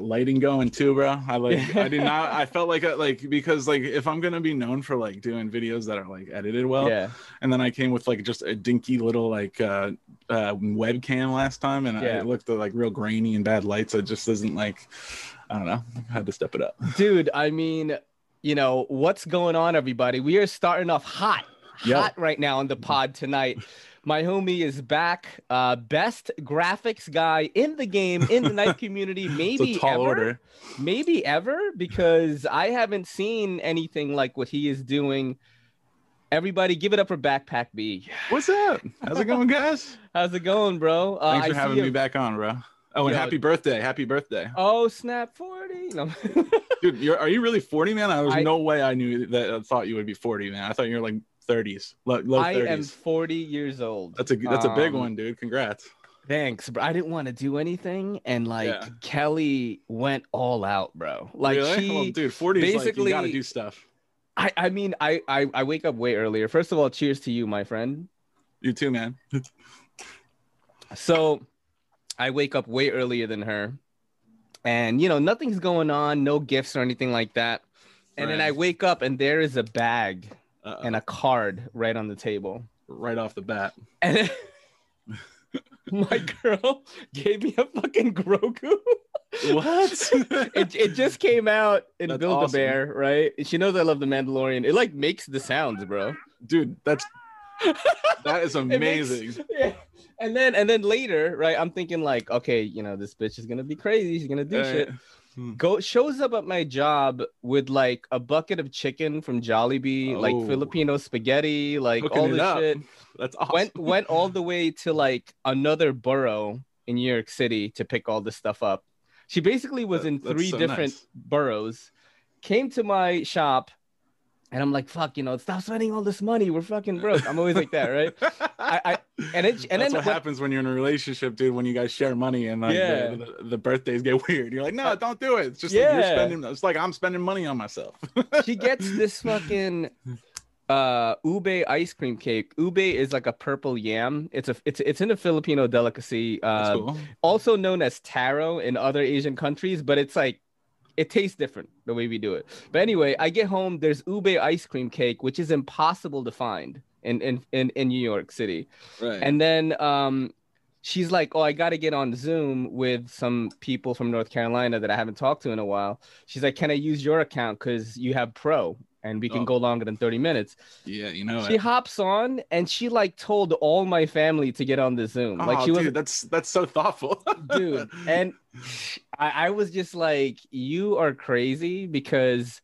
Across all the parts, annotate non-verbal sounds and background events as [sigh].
got lighting going too, bro. I like I did not [laughs] I felt like a, like because like if I'm gonna be known for like doing videos that are like edited well, yeah. and then I came with like just a dinky little like uh, uh webcam last time, and Yeah. I, it looked uh, like real grainy and bad lights. It just isn't like I don't know. I had to step it up. Dude, I mean, you know, what's going on, everybody? We are starting off hot, Yeah. hot right now on the pod tonight. My homie is back. Uh, best graphics guy in the game, in the knife [laughs] community, maybe a ever. order. Maybe ever, because I haven't seen anything like what he is doing. Everybody, give it up for Backpack B. What's up? How's it going, guys? [laughs] How's it going, bro? Uh, Thanks for see having a- me back on, bro. Oh, and Yo. happy birthday! Happy birthday, Oh, snap 40. No. [laughs] dude. You're, are you really 40, man? I was I- no way I knew that. I thought you would be 40, man. I thought you were like 30s, low, low I 30s. am 40 years old. That's a that's a big Um, one, dude. Congrats. Thanks, but I didn't want to do anything, and like Yeah. Kelly went all out, bro. Like really? she, well, dude, 40 basically like you gotta do stuff. I, I mean, I, I, I wake up way earlier. First of all, cheers to you, my friend. You too, man. [laughs] So, I wake up way earlier than her, and you know nothing's going on, no gifts or anything like that. And then I wake up, and there is a bag Uh-oh. and a card right on the table. right off the bat. And then [laughs] my girl gave me a fucking Grogu. What? [laughs] it, it just came out in Build awesome. a Bear, right? She knows I love the Mandalorian. It like makes the sounds, bro. dude, that's [laughs] that is It makes- amazing. yeah. And then and then later, right? I'm thinking like, okay, you know, this bitch is gonna be crazy. She's gonna do Uh, shit. Hmm. Go shows up at my job with like a bucket of chicken from Jollibee, like Oh. Filipino spaghetti, like all this up. shit. [laughs] That's awesome. Went went all the [laughs] way to like another borough in New York City to pick all this stuff up. She basically was That- in three so different nice. boroughs, came to my shop, and I'm like, fuck, you know, stop spending all this money. We're fucking broke. I'm always like that, right? I, I and it and That's then what when- happens when you're in a relationship, dude. When you guys share money and like Yeah. the, the, the birthdays get [laughs] weird, you're like, no, don't do it. It's just like Yeah. you're spending. It's like I'm spending money on myself. [laughs] she gets this fucking uh ube ice cream cake. Ube is like a purple yam. It's a it's it's in a Filipino delicacy, uh, cool. also known as taro in other Asian countries, but it's like it tastes different the way we do it. But anyway, I get home. There's ube ice cream cake, which is impossible to find in in in, in New York City. Right. And then um, she's like, "Oh, I got to get on Zoom with some people from North Carolina that I haven't talked to in a while." She's like, "Can I use your account because you have Pro and we can Oh. go longer than thirty minutes?" yeah, you know She it. hops on and she like told all my family to get on the Zoom. like oh, she was dude, that's that's so thoughtful, [laughs] dude and I, I was just like you are crazy because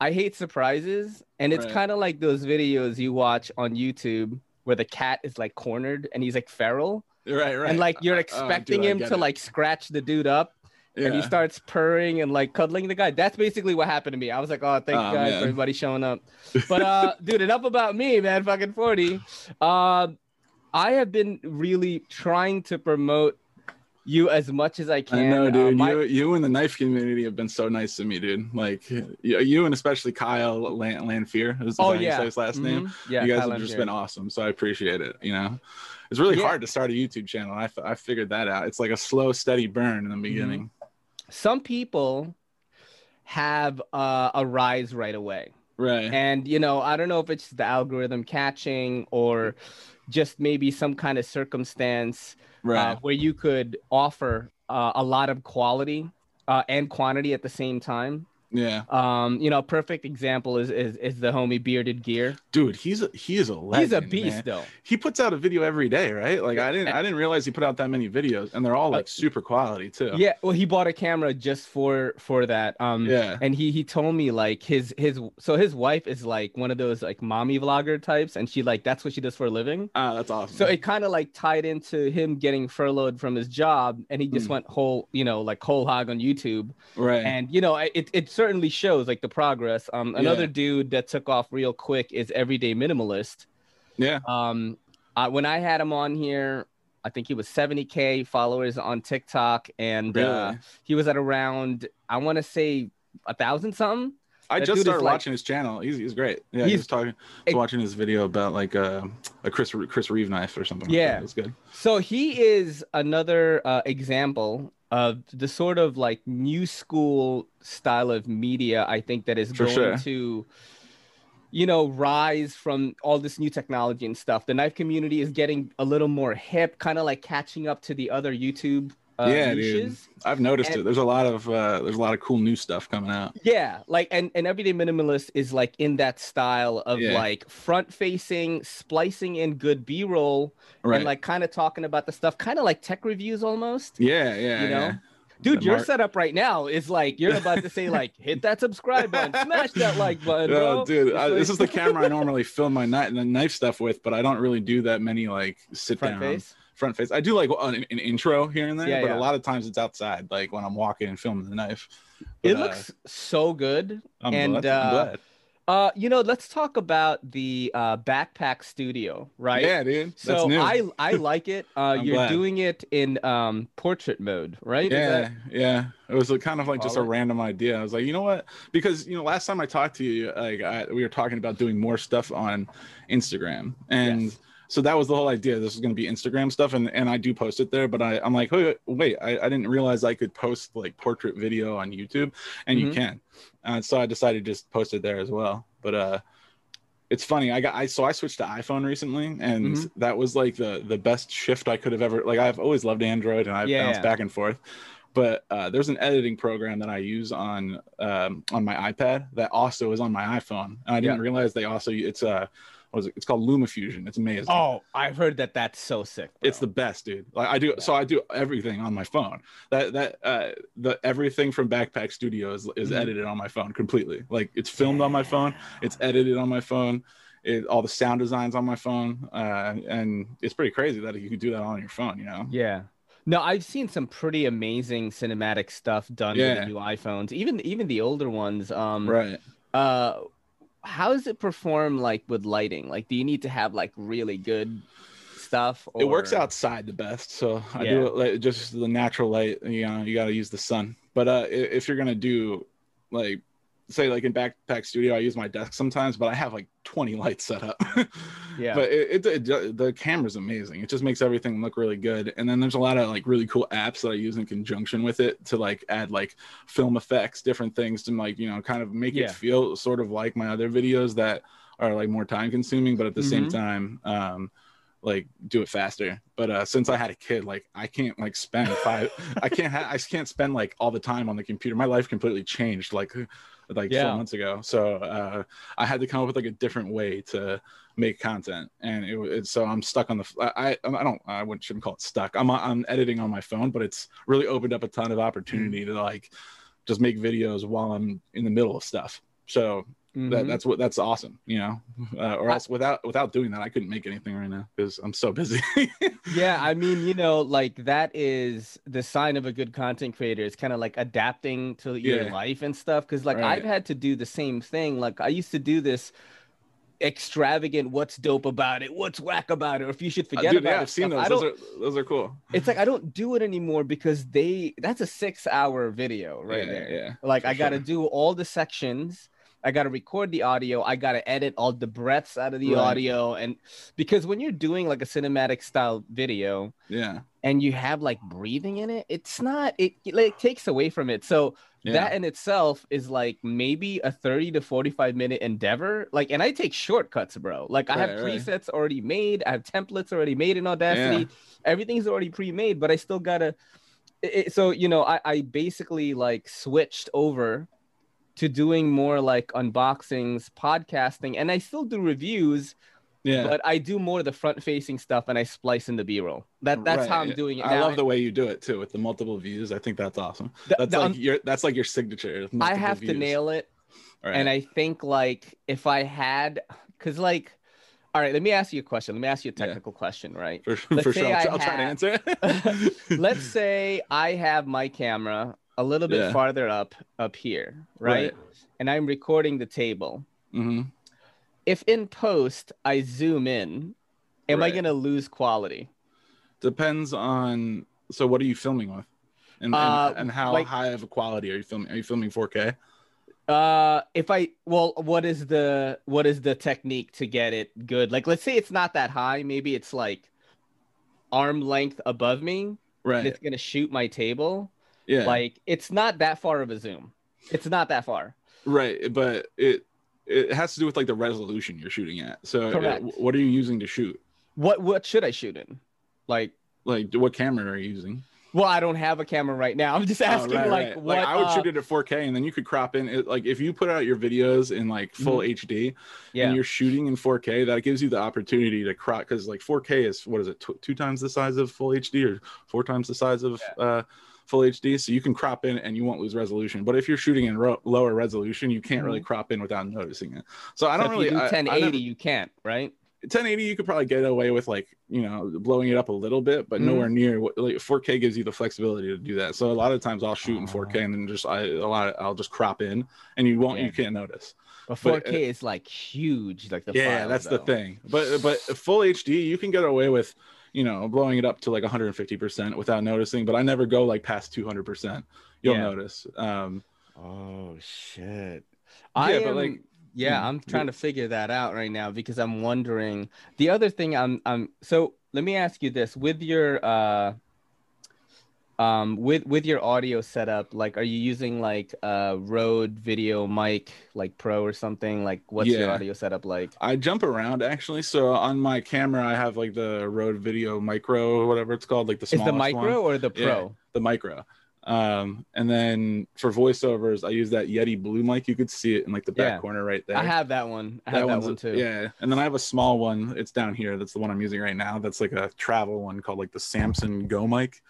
i hate surprises and it's Right. kind of like those videos you watch on youtube where the cat is like cornered and he's like feral right, right. and like you're Uh, expecting dude, him to it. like scratch the dude up and he starts purring and like cuddling the guy that's basically what happened to me i was like oh thank Oh, man. for everybody showing up [laughs] but uh dude enough about me man fucking 40 uh i have been really trying to promote you as much as i can I know, Uh, dude. my- you, you and the knife community have been so nice to me, dude. Like you, you and especially Kyle Lan- Lanfear. Is oh yeah his last name? Mhm. yeah you guys Kyle have just been awesome, so I appreciate it. You know, it's really Yeah. hard to start a YouTube channel. I, f- I figured that out. It's like a slow, steady burn in the beginning. some people have uh, a rise right away Right. and you know i don't know if it's the algorithm catching or just maybe some kind of circumstance right. uh, where you could offer uh, a lot of quality uh, and quantity at the same time yeah. um you know a perfect example is is, is the homie bearded gear Dude, he's a, he is a legend. he's a beast man. though He puts out a video every day, right? Like I didn't I didn't realize he put out that many videos, and they're all like super quality too. Uh, yeah well he bought a camera just for for that um Yeah. and he he told me like his his so his wife is like one of those like mommy vlogger types and she like that's what she does for a living Ah, that's awesome. so it kind of like tied into him getting furloughed from his job and he just Mm. went whole you know like whole hog on youtube right. and you know it, it certainly shows like the progress um another Yeah. dude that took off real quick is everyday minimalist yeah. um uh, when i had him on here i think he was 70k followers on tiktok and uh, he was at around i want to say a thousand something I that just started like- watching his channel. He's, he's great. Yeah, he He's- was talking, Ex- watching his video about like uh, a Chris Chris Reeve knife or something. like Yeah. that. it was good. So he is another uh, example of the sort of like new school style of media I think that is For going sure. to you know rise from all this new technology and stuff. The knife community is getting a little more hip, kind of like catching up to the other YouTube uh, Yeah, dude. I've noticed And- it. There's a lot of uh, there's a lot of cool new stuff coming out. Yeah, like and and everyday minimalist is like in that style of Yeah. like front facing, splicing in good B roll, Right. and like kind of talking about the stuff, kind of like tech reviews almost. yeah, yeah, you know? yeah. Dude, The your mar- setup right now is like you're about to say like hit that subscribe button, smash that like button, [laughs] bro. Oh, dude, I, this is the camera I normally film my knife, the knife stuff with, but I don't really do that many like sit front down face. Front face. I do like an, an intro here and there, Yeah, but yeah. a lot of times it's outside, like when I'm walking and filming the knife. It But, uh, looks so good. I'm and, glad, uh. Uh, you know, let's talk about the uh backpack studio, right? Yeah, dude. So. I I [laughs] like it. Uh, you're glad. doing it in um portrait mode, right? Yeah, that- yeah. It was a kind of like just a random idea. I was like, you know what? Because you know, last time I talked to you, like I, we were talking about doing more stuff on Instagram, and Yes. So that was the whole idea. This was going to be Instagram stuff, and and I do post it there. But I, I'm like, wait, wait, I, I didn't realize I could post like portrait video on YouTube, and Mhm. you can. Uh, so I decided to just post it there as well. But uh, it's funny. I got I so I switched to iPhone recently, and Mhm. that was like the the best shift I could have ever. Like I've always loved Android, and I've Yeah, bounced yeah. back and forth. But uh, there's an editing program that I use on um, on my iPad that also is on my iPhone, and I didn't Yeah. realize they also it's uh what is it? It's called LumaFusion. It's amazing. Oh, I've heard that that's so sick. It's the best, dude. Like I do, so I do everything on my phone. That that uh, the everything from Backpack Studio is, is Mhm. edited on my phone completely. Like it's filmed on my phone, it's edited on my phone, it, all the sound designs on my phone, uh, and it's pretty crazy that you can do that on your phone. You know? yeah. No, I've seen some pretty amazing cinematic stuff done with the new iPhones, even even the older ones. Um, Right. uh, how does it perform like with lighting? Like, do you need to have like really good stuff? It works outside the best, so I Yeah. do it like just the natural light. You know, you got to use the sun. But uh, if you're gonna do like say like in backpack studio, I use my desk sometimes, but I have like 20 lights set up. [laughs] Yeah. But it, it, it the camera's amazing. It just makes everything look really good. And then there's a lot of like really cool apps that I use in conjunction with it to like add like film effects, different things to like you know kind of make Yeah. it feel sort of like my other videos that are like more time consuming, but at the same Mhm. time. um like do it faster but uh since i had a kid like i can't like spend five i can't ha- i can't spend like all the time on the computer my life completely changed like like Yeah. four months ago. So uh i had to come up with like a different way to make content. And it, it so i'm stuck on the I I don't i wouldn't shouldn't call it stuck. I'm i'm editing on my phone but it's really opened up a ton of opportunity to like just make videos while i'm in the middle of stuff. So that, Mhm. that's what that's awesome you know uh, or else without without doing that i couldn't make anything right now because i'm so busy [laughs] yeah i mean you know like that is the sign of a good content creator it's kind of like adapting to your Yeah. life and stuff because like Right. i've had to do the same thing like i used to do this extravagant what's dope about it what's whack about it or if you should Uh, forget dude, about yeah it i've seen those those are those are cool it's like i don't do it anymore because they that's a six hour video right yeah, there yeah like i gotta sure. do all the sections i gotta record the audio. I gotta edit all the breaths out of the Right. audio. And because when you're doing like a cinematic style video yeah. and you have like breathing in it it's not it, it like takes away from it. So yeah. that in itself is like maybe a 30 to 45 minute endeavor. Like and i take shortcuts bro. Like i have Right, right. presets already made. I have templates already made in audacity. Everything's already pre-made but i still gotta it, it- so you know I, I basically like switched over to doing more like unboxings podcasting and i still do reviews yeah but i do more of the front facing stuff and i splice in the b-roll that that's how i'm doing it i now. love the way you do it too with the multiple views i think that's awesome that's the like your that's like your signature I have to nail it. Right. And I think like if I had, because like, all right, let me ask you a question. Let me ask you a Yeah. technical question, right? for, for sure I I'll, I'll try to answer it. [laughs] Let's [laughs] say I have my camera a little bit Yeah. farther up up here, right? Right. And I'm recording the table. hmm If in post I zoom in, am I gonna lose quality? depends on so what are you filming with and, Uh, and, and how like- high of a quality are you filming are you filming 4k Uh, if I well, what is the what is the technique to get it good? Like, let's say it's not that high. Maybe it's like arm length above me. right it's gonna shoot my table. Yeah. Like it's not that far of a zoom. It's not that far. right, but it it has to do with like the resolution you're shooting at. So it- Correct. what are you using to shoot? What what should I shoot in? Like, Like what camera are you using? well, I don't have a camera right now. [laughs] I'm just Oh, asking right, like right. what I would uh, shoot it at 4K and then you could crop in it like if you put out your videos in like full HD Mm-hmm. yeah. and you're shooting in 4K, that gives you the opportunity to crop because like 4K is what is it, tw- two times the size of full HD or four times the size of uh, full HD. So you can crop in and you won't lose resolution. But if you're shooting in ro- lower resolution, you can't really crop in without noticing it. So I Mm-hmm. So don't if really. you do I- I 1080, never- you can't, right? 1080 you could probably get away with like you know blowing it up a little bit but Mhm. nowhere near like 4k gives you the flexibility to do that so a lot of times i'll shoot in 4k and then just i a lot i'll just crop in and you won't Yeah. you can't notice But But, 4K is like huge, like the yeah files, that's the thing but but full hd you can get away with you know blowing it up to like 150% without noticing but i never go like past 200% you'll Yeah. notice um Oh shit. Yeah, I but, am, like, yeah, mm, I'm trying to figure that out right now because I'm wondering. The other thing I'm I'm so let me ask you this with your uh um with with your audio setup like are you using like a Rode video mic like pro or something like what's your audio setup like I jump around actually. So on my camera, I have like the Rode Video Micro, whatever it's called, like the is the micro one. or the Yeah. pro the micro. Um, and then for voiceovers, I use that Yeti Blue mic. You could see it in like the back Yeah. corner right there. I have that one I have that one too Yeah, and then I have a small one. It's down here. That's the one I'm using right now. That's like a travel one called like the Samson Go mic.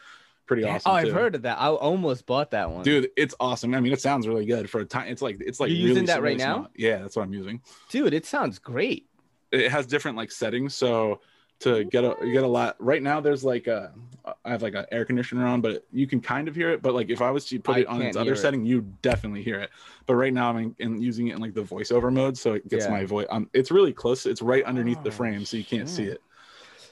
Pretty awesome. oh I've too. heard of that I almost bought that one Dude, it's awesome. I mean, it sounds really good for a time. It's like it's like You're really, using that really right now? small. Yeah, that's what I'm using. dude it sounds great it has different like settings so to get a you get a lot right now there's like a i have like an air conditioner on but you can kind of hear it but like if i was to put I it on its other it. setting you definitely hear it but right now i'm in, in using it in like the voiceover mode so it gets Yeah. my voice um, it's really close it's right underneath the Oh, frame so you can't see it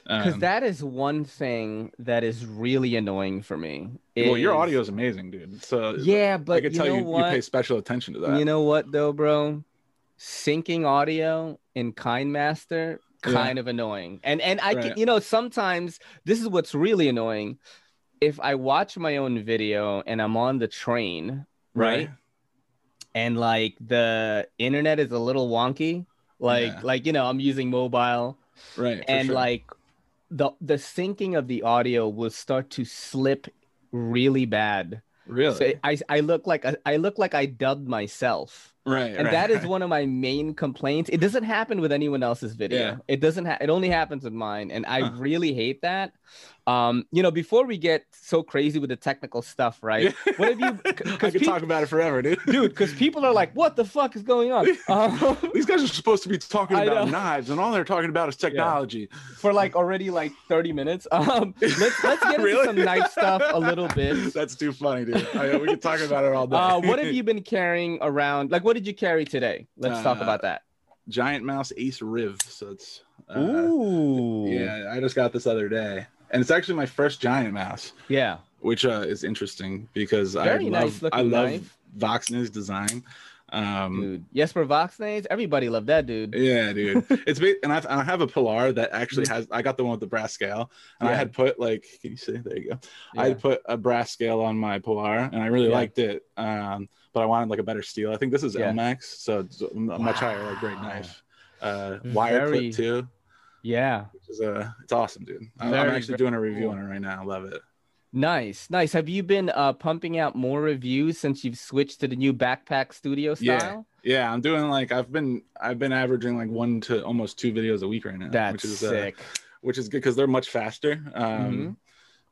because Um, that is one thing that is really annoying for me well your audio is amazing dude so yeah i but could you tell you, you pay special attention to that You know what though, bro? Syncing audio in KineMaster Yeah. kind of annoying. And and I can you know sometimes this is what's really annoying. If I watch my own video and I'm on the train, right? And like the internet is a little wonky, like Yeah. like you know, I'm using mobile right and sure. like the the syncing of the audio will start to slip really bad. really So I I look like I, I look like I dubbed myself right and right, that is right. one of my main complaints. It doesn't happen with anyone else's video. Yeah. It doesn't. Ha- it only happens with mine, and I Huh. really hate that. Um, you know, before we get so crazy with the technical stuff, right? What have you? [laughs] i could talk about it forever dude dude, because people are like, "What the fuck is going on?" [laughs] Um, These guys are supposed to be talking about knives, and all they're talking about is technology. for like already like thirty minutes. [laughs] Um, let's let's get into some knife stuff a little bit. That's too funny, dude. I, we could talk about it all day. Uh, what have you been carrying around? Like, what did you carry today? Let's talk Uh, about that. Giant Mouse Ace Riv. So it's uh, Ooh, yeah. I just got this other day, and it's actually my first Giant Mouse, yeah. which uh, is interesting because Very I nice love I love knife. Voxnaes's design. Um, dude. Jesper Voxnaes, everybody loved that dude. Yeah, dude. [laughs] It's ba- and I, I have a Pilar that actually has. I got the one with the brass scale, and I had put like, can you see? There you go. I had put a brass scale on my Pilar, and I really Yeah. liked it. Um, but I wanted like a better steel. I think this is Yeah. Elmax, so it's a much higher like great knife. Uh, wire Very- clip too, Yeah, which is uh, it's awesome, dude. I'm, I'm actually doing a review cool. on it right now. I love it. nice, nice. Have you been uh, pumping out more reviews since you've switched to the new backpack studio style? Yeah, yeah. I'm doing like I've been I've been averaging like one to almost two videos a week right now. That's which is uh, sick. which is good because they're much faster. Um, Mhm.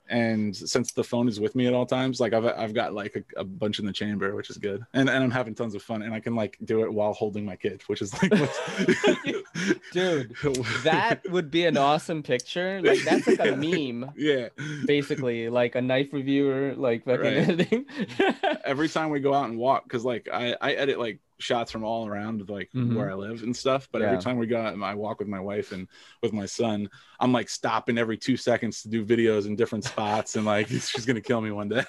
And since the phone is with me at all times, like I've I've got like a, a bunch in the chamber, which is good, and and I'm having tons of fun, and I can like do it while holding my kid, which is like, what's... [laughs] Dude, [laughs] that would be an awesome picture. Like that's like a [laughs] meme, yeah. basically, like a knife reviewer, like fucking Right. Every time we go out and walk, because like I I edit like shots from all around like Mhm. where I live and stuff, but Yeah. every time we go out and I walk with my wife and with my son, I'm like stopping every two seconds to do videos in different [laughs] spots, and like [laughs] she's gonna kill me one day.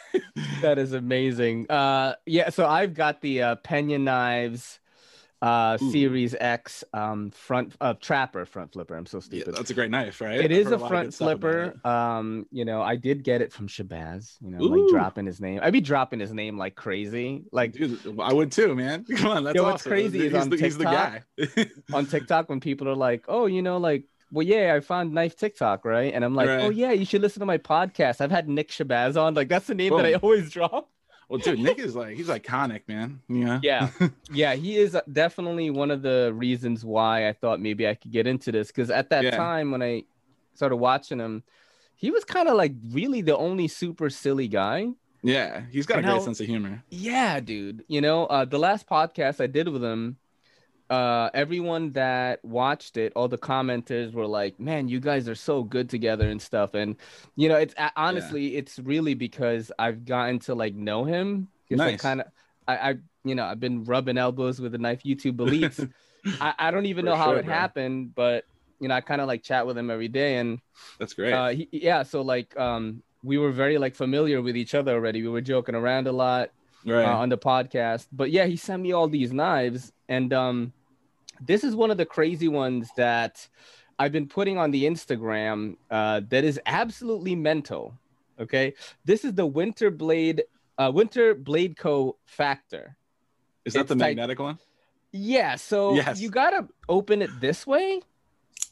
that is amazing. Uh, yeah. So I've got the uh, Pena knives. Uh Ooh. Series X um front uh Trapper front flipper. I'm so stupid Yeah, that's a great knife, right? it I've is a front flipper. Um, you know, I did get it from Shabazz. You know, Ooh. like dropping his name. I'd be dropping his name like crazy. Like Dude, I would too, man. [laughs] Come on, that's Yo, what's awesome. crazy is he's, on the, he's the guy. [laughs] on TikTok when people are like, "Oh, you know, like, well, yeah, I found Knife TikTok, right?" And I'm like, Right. "Oh, yeah, you should listen to my podcast. I've had Nick Shabazz on. Like, that's the name that I always [laughs] drop." Well, dude, Nick is like he's iconic, man. Yeah. Yeah, [laughs] yeah, he is definitely one of the reasons why I thought maybe I could get into this because at that Yeah. time when I started watching him, he was kind of like really the only super silly guy. Yeah, he's got a great how- sense of humor. Yeah, dude. You know, uh, the last podcast I did with him, uh, everyone that watched it, all the commenters were like, "Man, you guys are so good together and stuff." And you know, it's honestly, it's really because I've gotten to like know him. Nice. kind of, I, I, you know, I've been rubbing elbows with the knife YouTube elites. [laughs] I, I don't even For know how sure, it bro. happened, but you know, I kind of like chat with him every day, and That's great. uh, he, yeah, so like, um, we were very like familiar with each other already. We were joking around a lot right. uh, on the podcast. But yeah, he sent me all these knives, and um, this is one of the crazy ones that I've been putting on the Instagram. Uh, that is absolutely mental. Okay, this is the Winter Blade, uh, Winter Blade Co. Factor. is that it's the like- magnetic one? Yeah, so Yes. you gotta open it this way,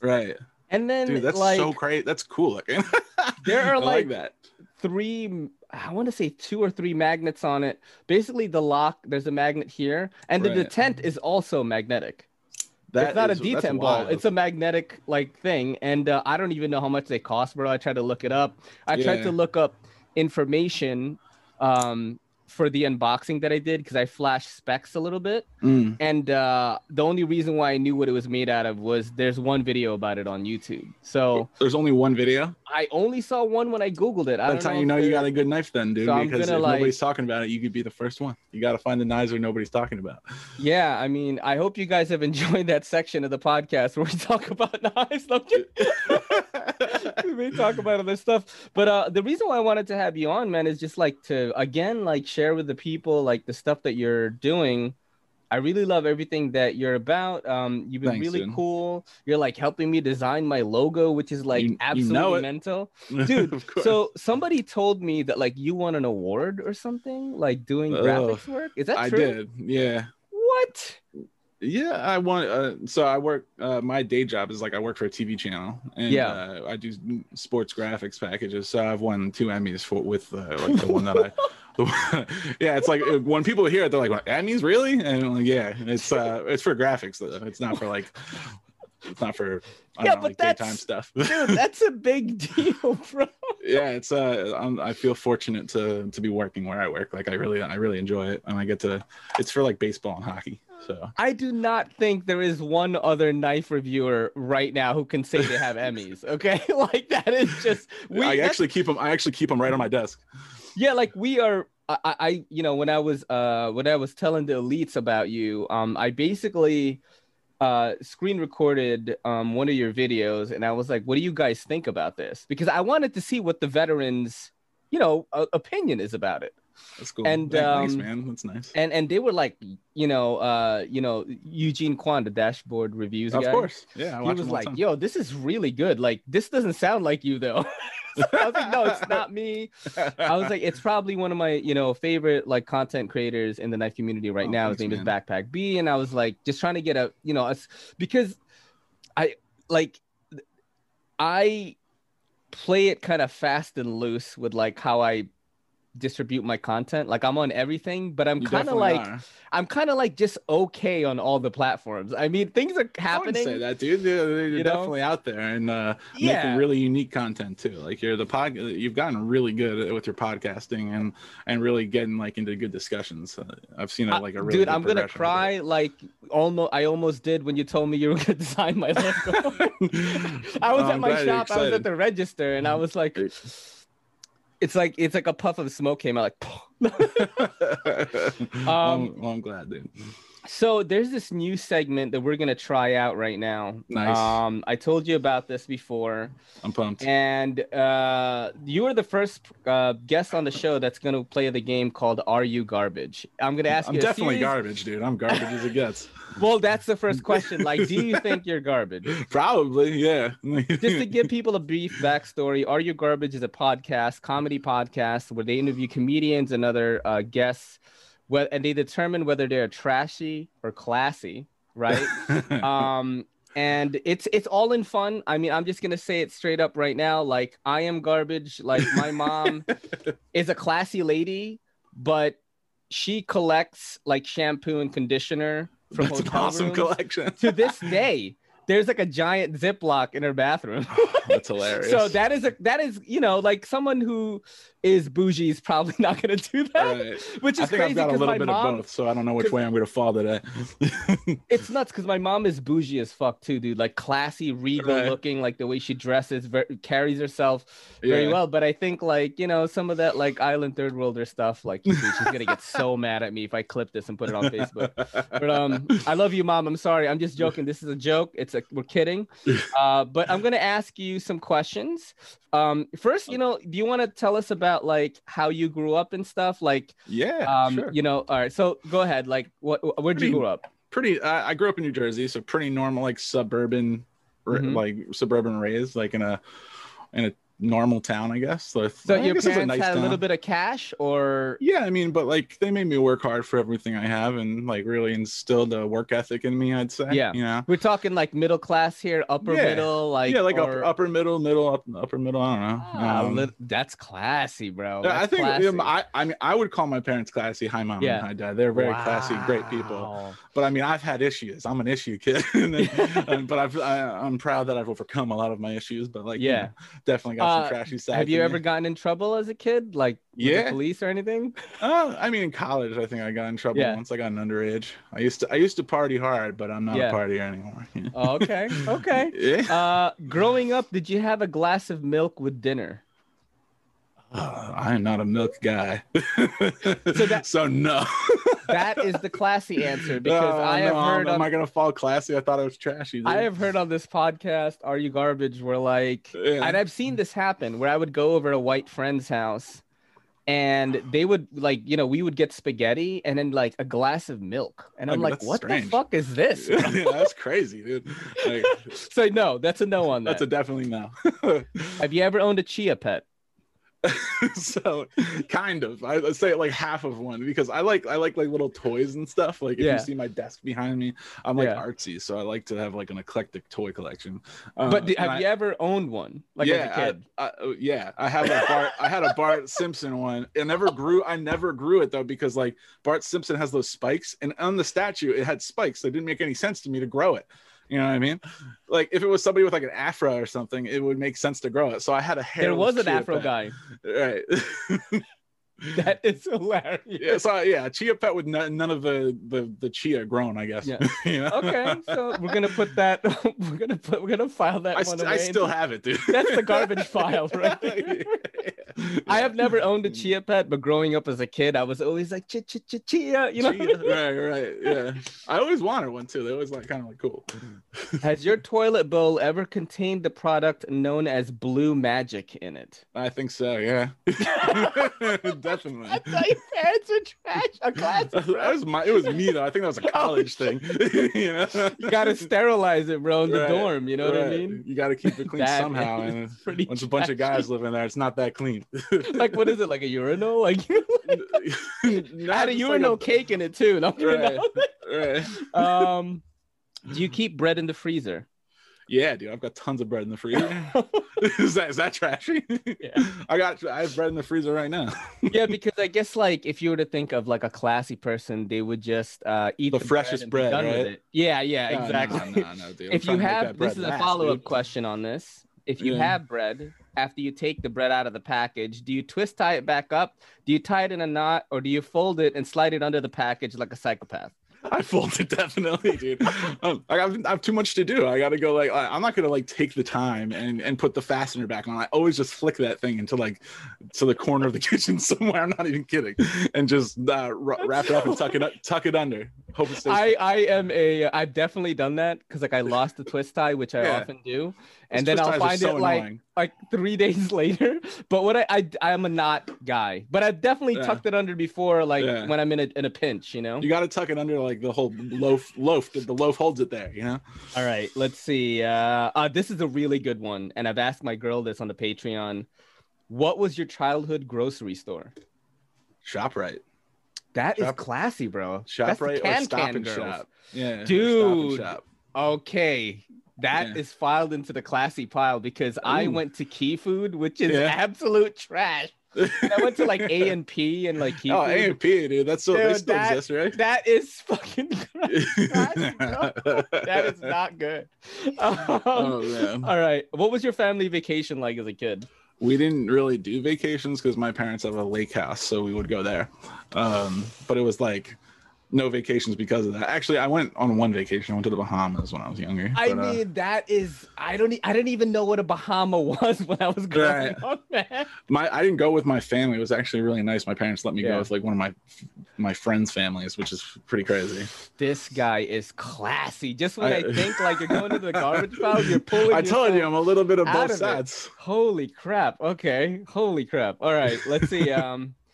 Right. and then Dude, that's like so great. That's cool looking. [laughs] There are, I like- that. three i want to say two or three magnets on it basically the lock there's a magnet here and the Right. detent is also magnetic That it's not is- a detent ball. wild. it's a magnetic like thing and uh, i don't even know how much they cost bro i tried to look it up. I tried to look up information um for the unboxing that i did because i flashed specs a little bit Mm. and uh the only reason why i knew what it was made out of was there's one video about it on youtube so There's only one video. i only saw one when i googled it I That's how you know you got a good knife, then, dude. So because if like- nobody's talking about it, you could be the first one. You got to find the knives where nobody's talking about. Yeah, I mean, I hope you guys have enjoyed that section of the podcast where we [laughs] talk about knives. [laughs] We may talk about other stuff, but uh, the reason why I wanted to have you on, man, is just like to again like share with the people like the stuff that you're doing. I really love everything that you're about. Um, you've been Thanks, really dude. cool. You're like helping me design my logo, which is like You- you absolutely know mental. Dude, [laughs] So somebody told me that like you won an award or something, like doing Ugh, graphics work. Is that true? I did. Yeah. What? Yeah, I want. Uh, so I work. Uh, my day job is like I work for a TV channel, and Yeah. uh, I do sports graphics packages. So I've won two Emmys for with uh, like the one that I. [laughs] [laughs] Yeah, it's like uh, when people hear it, they're like, "What, "Emmys, really?" And I'm like, yeah, it's uh, it's for graphics. Though. It's not for like, it's not for I Yeah, don't know, but like daytime stuff. [laughs] Dude, that's a big deal, bro. yeah, it's uh, I'm, I feel fortunate to to be working where I work. Like I really, I really enjoy it, and I get to. It's for like baseball and hockey. So I do not think there is one other knife reviewer right now who can say they have [laughs] Emmys. Okay, like that is just we. I actually keep them. I actually keep them right on my desk. Yeah, like we are. I, I, you know, when I was uh when I was telling the elites about you, um, I basically uh screen recorded um one of your videos, and I was like, "What do you guys think about this?" Because I wanted to see what the veterans, you know, uh, opinion is about it. That's cool. And, Thank- thanks, um, man. That's nice. and and they were like you know uh you know eugene kwan the dashboard reviews Of guy, course. Yeah. I he was them all the like yo this is really good like this doesn't sound like you though [laughs] So i was like no it's [laughs] not me i was like it's probably one of my you know favorite like content creators in the knife community right Oh, now his thanks, name is backpack b and i was like just trying to get a you know us because i like i play it kind of fast and loose with like how i distribute my content like i'm on everything but i'm kind of like are. I'm kind of like just okay on all the platforms. I mean, things are I happening. say that, dude. You're, You know? definitely out there and uh, Yeah. making really unique content too. Like you're the pod. You've gotten really good with your podcasting and and really getting like into good discussions. Uh, I've seen it like a really Dude, good I'm gonna progression with it. cry like almost. I almost did when you told me you were [laughs] gonna design my logo. [laughs] I was Oh, at my shop. I was at the register, and I was like, it's like it's like a puff of smoke came out. Like, well, [laughs] [laughs] um, well, I'm glad, dude. So there's this new segment that we're gonna try out right now. Nice. Um, I told you about this before, I'm pumped. and uh, you are the first uh, guest on the show that's gonna play the game called "Are You Garbage?" I'm gonna ask I'm you. a definitely garbage, dude. I'm garbage as it gets. [laughs] Well, that's the first question. Like, do you think you're garbage? [laughs] Probably, yeah. [laughs] Just to give people a brief backstory, Are You Garbage is a podcast, comedy podcast, where they interview comedians and other uh, guests, and they determine whether they're trashy or classy, right? [laughs] um, and it's it's all in fun. I mean, I'm just gonna say it straight up right now. Like, I am garbage. Like, my mom [laughs] is a classy lady, but she collects like shampoo and conditioner from That's an awesome collection. To this day, there's like a giant Ziploc in her bathroom. [laughs] That's [laughs] hilarious. So that is a that is you know like someone who is bougie is probably [laughs] not gonna do that, Right. which I is think crazy I've got a little bit mom. of both, so I don't know which way I'm gonna fall today. It's nuts because my mom is bougie as fuck too, dude. Like classy, regal Right. looking, like the way she dresses, ver- carries herself very Yeah. well. But I think like you know some of that like island third worlder stuff, like dude, she's gonna get so mad at me if I clip this and put it on Facebook. But um, I love you, mom. I'm sorry. I'm just joking. This is a joke. It's a we're kidding. [laughs] Uh, but I'm gonna ask you some questions. Um, first, you know, do you want to tell us about like how you grew up and stuff? Like, yeah, um, sure. you know, all right. So go ahead. Like, what? Where'd you grow up? pretty I, I grew up in new jersey so pretty normal like suburban Mhm. like suburban raised like in a in a normal town i guess so, So I your guess parents had a little bit of cash, or yeah i mean but like they made me work hard for everything i have and like really instilled a work ethic in me i'd say Yeah. you know we're talking like middle class here, upper Yeah. middle, like yeah like or, upper, upper middle middle up, upper middle i don't know Ah, Um, lit- that's classy, bro. yeah, I think classy. um, I, I mean I would call my parents classy. Hi mom Yeah. and hi dad. They're very classy, great people. But I mean I've had issues. I'm an issue kid. [laughs] then, and- [laughs] but I've, I, I'm proud that I've overcome a lot of my issues. But like you Yeah. know, definitely got Uh, trashy. Have you ever me. gotten in trouble as a kid, like with the Yeah. police or anything? Uh, I mean, in college, I think I got in trouble Yeah. once. I got an underage. I used to, I used to party hard, but I'm not Yeah. a partier anymore. Oh, okay, [laughs] okay. yeah. Uh, growing up, did you have a glass of milk with dinner? Uh, I am not a milk guy. So that- [laughs] so no. That is the classy answer [laughs] because Oh, I have no, heard Am on, I gonna fall classy? I thought I was trashy. Dude. I have heard on this podcast, "Are You Garbage?" Where like, Yeah. and I've seen this happen where I would go over to a white friend's house, and they would like, you know, we would get spaghetti and then like a glass of milk, and I'm Like, what the fuck is this? [laughs] yeah, that's crazy, dude. Like, [laughs] so no, that's a no on that. that's a definitely no. Have you ever owned a chia pet? [laughs] so kind of I, i'd say like half of one because i like i like like little toys and stuff like if Yeah. you see my desk behind me i'm like Yeah. artsy so i like to have like an eclectic toy collection Uh, but d- and have I- you ever owned one? Like yeah, as a kid? I, I, oh, yeah, I have a Bart. I had a Bart Simpson one. It never grew. I never grew it though because like Bart Simpson has those spikes, and on the statue it had spikes. So it didn't make any sense to me to grow it. You know what I mean? Like if it was somebody with like an afro or something, it would make sense to grow it. So I had a hair. there was an Afro guy. [laughs] right? [laughs] [laughs] That is hilarious. yeah, so yeah, chia pet with none, none of the, the the chia grown, I guess. Yeah. [laughs] you know? Okay, so we're gonna put that. [laughs] We're gonna put. We're gonna file that I, one st- I still have it, dude. That's the garbage file, right there. I have never owned a chia pet, but growing up as a kid, I was always like chia chia chia chia. You know. Chia, right, right, yeah. I always wanted one too. They always like kind of like cool. Has your toilet bowl ever contained the product known as Blue Magic in it? I think so. Yeah, definitely. That's how your parents are trash. A classic. That was my. It was me though. I think that was a [laughs] college thing. [laughs] you know, You gotta sterilize it, bro, in the Right, dorm. You know what I mean? You got to keep it clean That somehow. And pretty once a bunch of guys live in there, it's not that clean. [laughs] Like, what is it? Like a urinal? Like, I had a urinal cake in it too. No, Right. Right. Um, do you keep bread in the freezer? Yeah, dude, I've got tons of bread in the freezer. [laughs] [laughs] is that is that trashy? Yeah. [laughs] I got I have bread in the freezer right now. yeah, because I guess like if you were to think of like a classy person, they would just uh, eat The freshest and be bread, with right? it. Yeah, yeah, No, exactly. No, no, dude. If you trying to make have this is a follow up question on this. If you Yeah. have bread, after you take the bread out of the package, do you twist tie it back up? Do you tie it in a knot, or do you fold it and slide it under the package like a psychopath? I fold it definitely, dude. um, I, have, I have too much to do. I got to go like I, I'm not gonna like take the time and and put the fastener back on. I always just flick that thing into like to the corner of the [laughs] kitchen somewhere. I'm not even kidding, and just uh, r- wrap it up and tuck it up, tuck it under. I I am a I've definitely done that because like I lost the twist tie, which I [laughs] Yeah. often do, Those and then I'll find so it like annoying. like three [laughs] days later. But what I I I'm a knot guy, but I've definitely Yeah. tucked it under before, like Yeah. when I'm in a in a pinch, you know. You got to tuck it under like the whole loaf. Loaf. The, the loaf holds it there. You know. All right, let's see. Uh, uh, this is a really good one, and I've asked my girl this on the Patreon. What was your childhood grocery store? Shoprite. That is Shop- classy, bro. That's the Shoprite or Can Stop Can and girls. Shop. Yeah. or and Dude. Shop. Okay, that is Yeah. filed into the classy pile because I went to Key Food, which is Yeah. absolute trash. I went to like [laughs] A and P and like Key oh, Food. A and P, dude. That's still they still that- exist, right? That is fucking [laughs] trash, that is not good. [laughs] Um, oh man. All right, what was your family vacation like as a kid? We didn't really do vacations because my parents have a lake house, so we would go there. Um, but it was like no vacations because of that. Actually, I went on one vacation. I went to the Bahamas when I was younger. I but, uh, mean, that is I don't I didn't even know what a Bahama [laughs] was when I was growing Right. [laughs] up, man. my I didn't go with my family. It was actually really nice. My parents let me Yeah. go with like one of my my friends' families, which is pretty crazy. This guy is classy. Just when I, I- think like you're going to the garbage pile, you're [laughs] pulling. I told you, I'm a little bit of both of it. sides. Holy crap. Okay. Holy crap. All right. Let's see. Um, uh,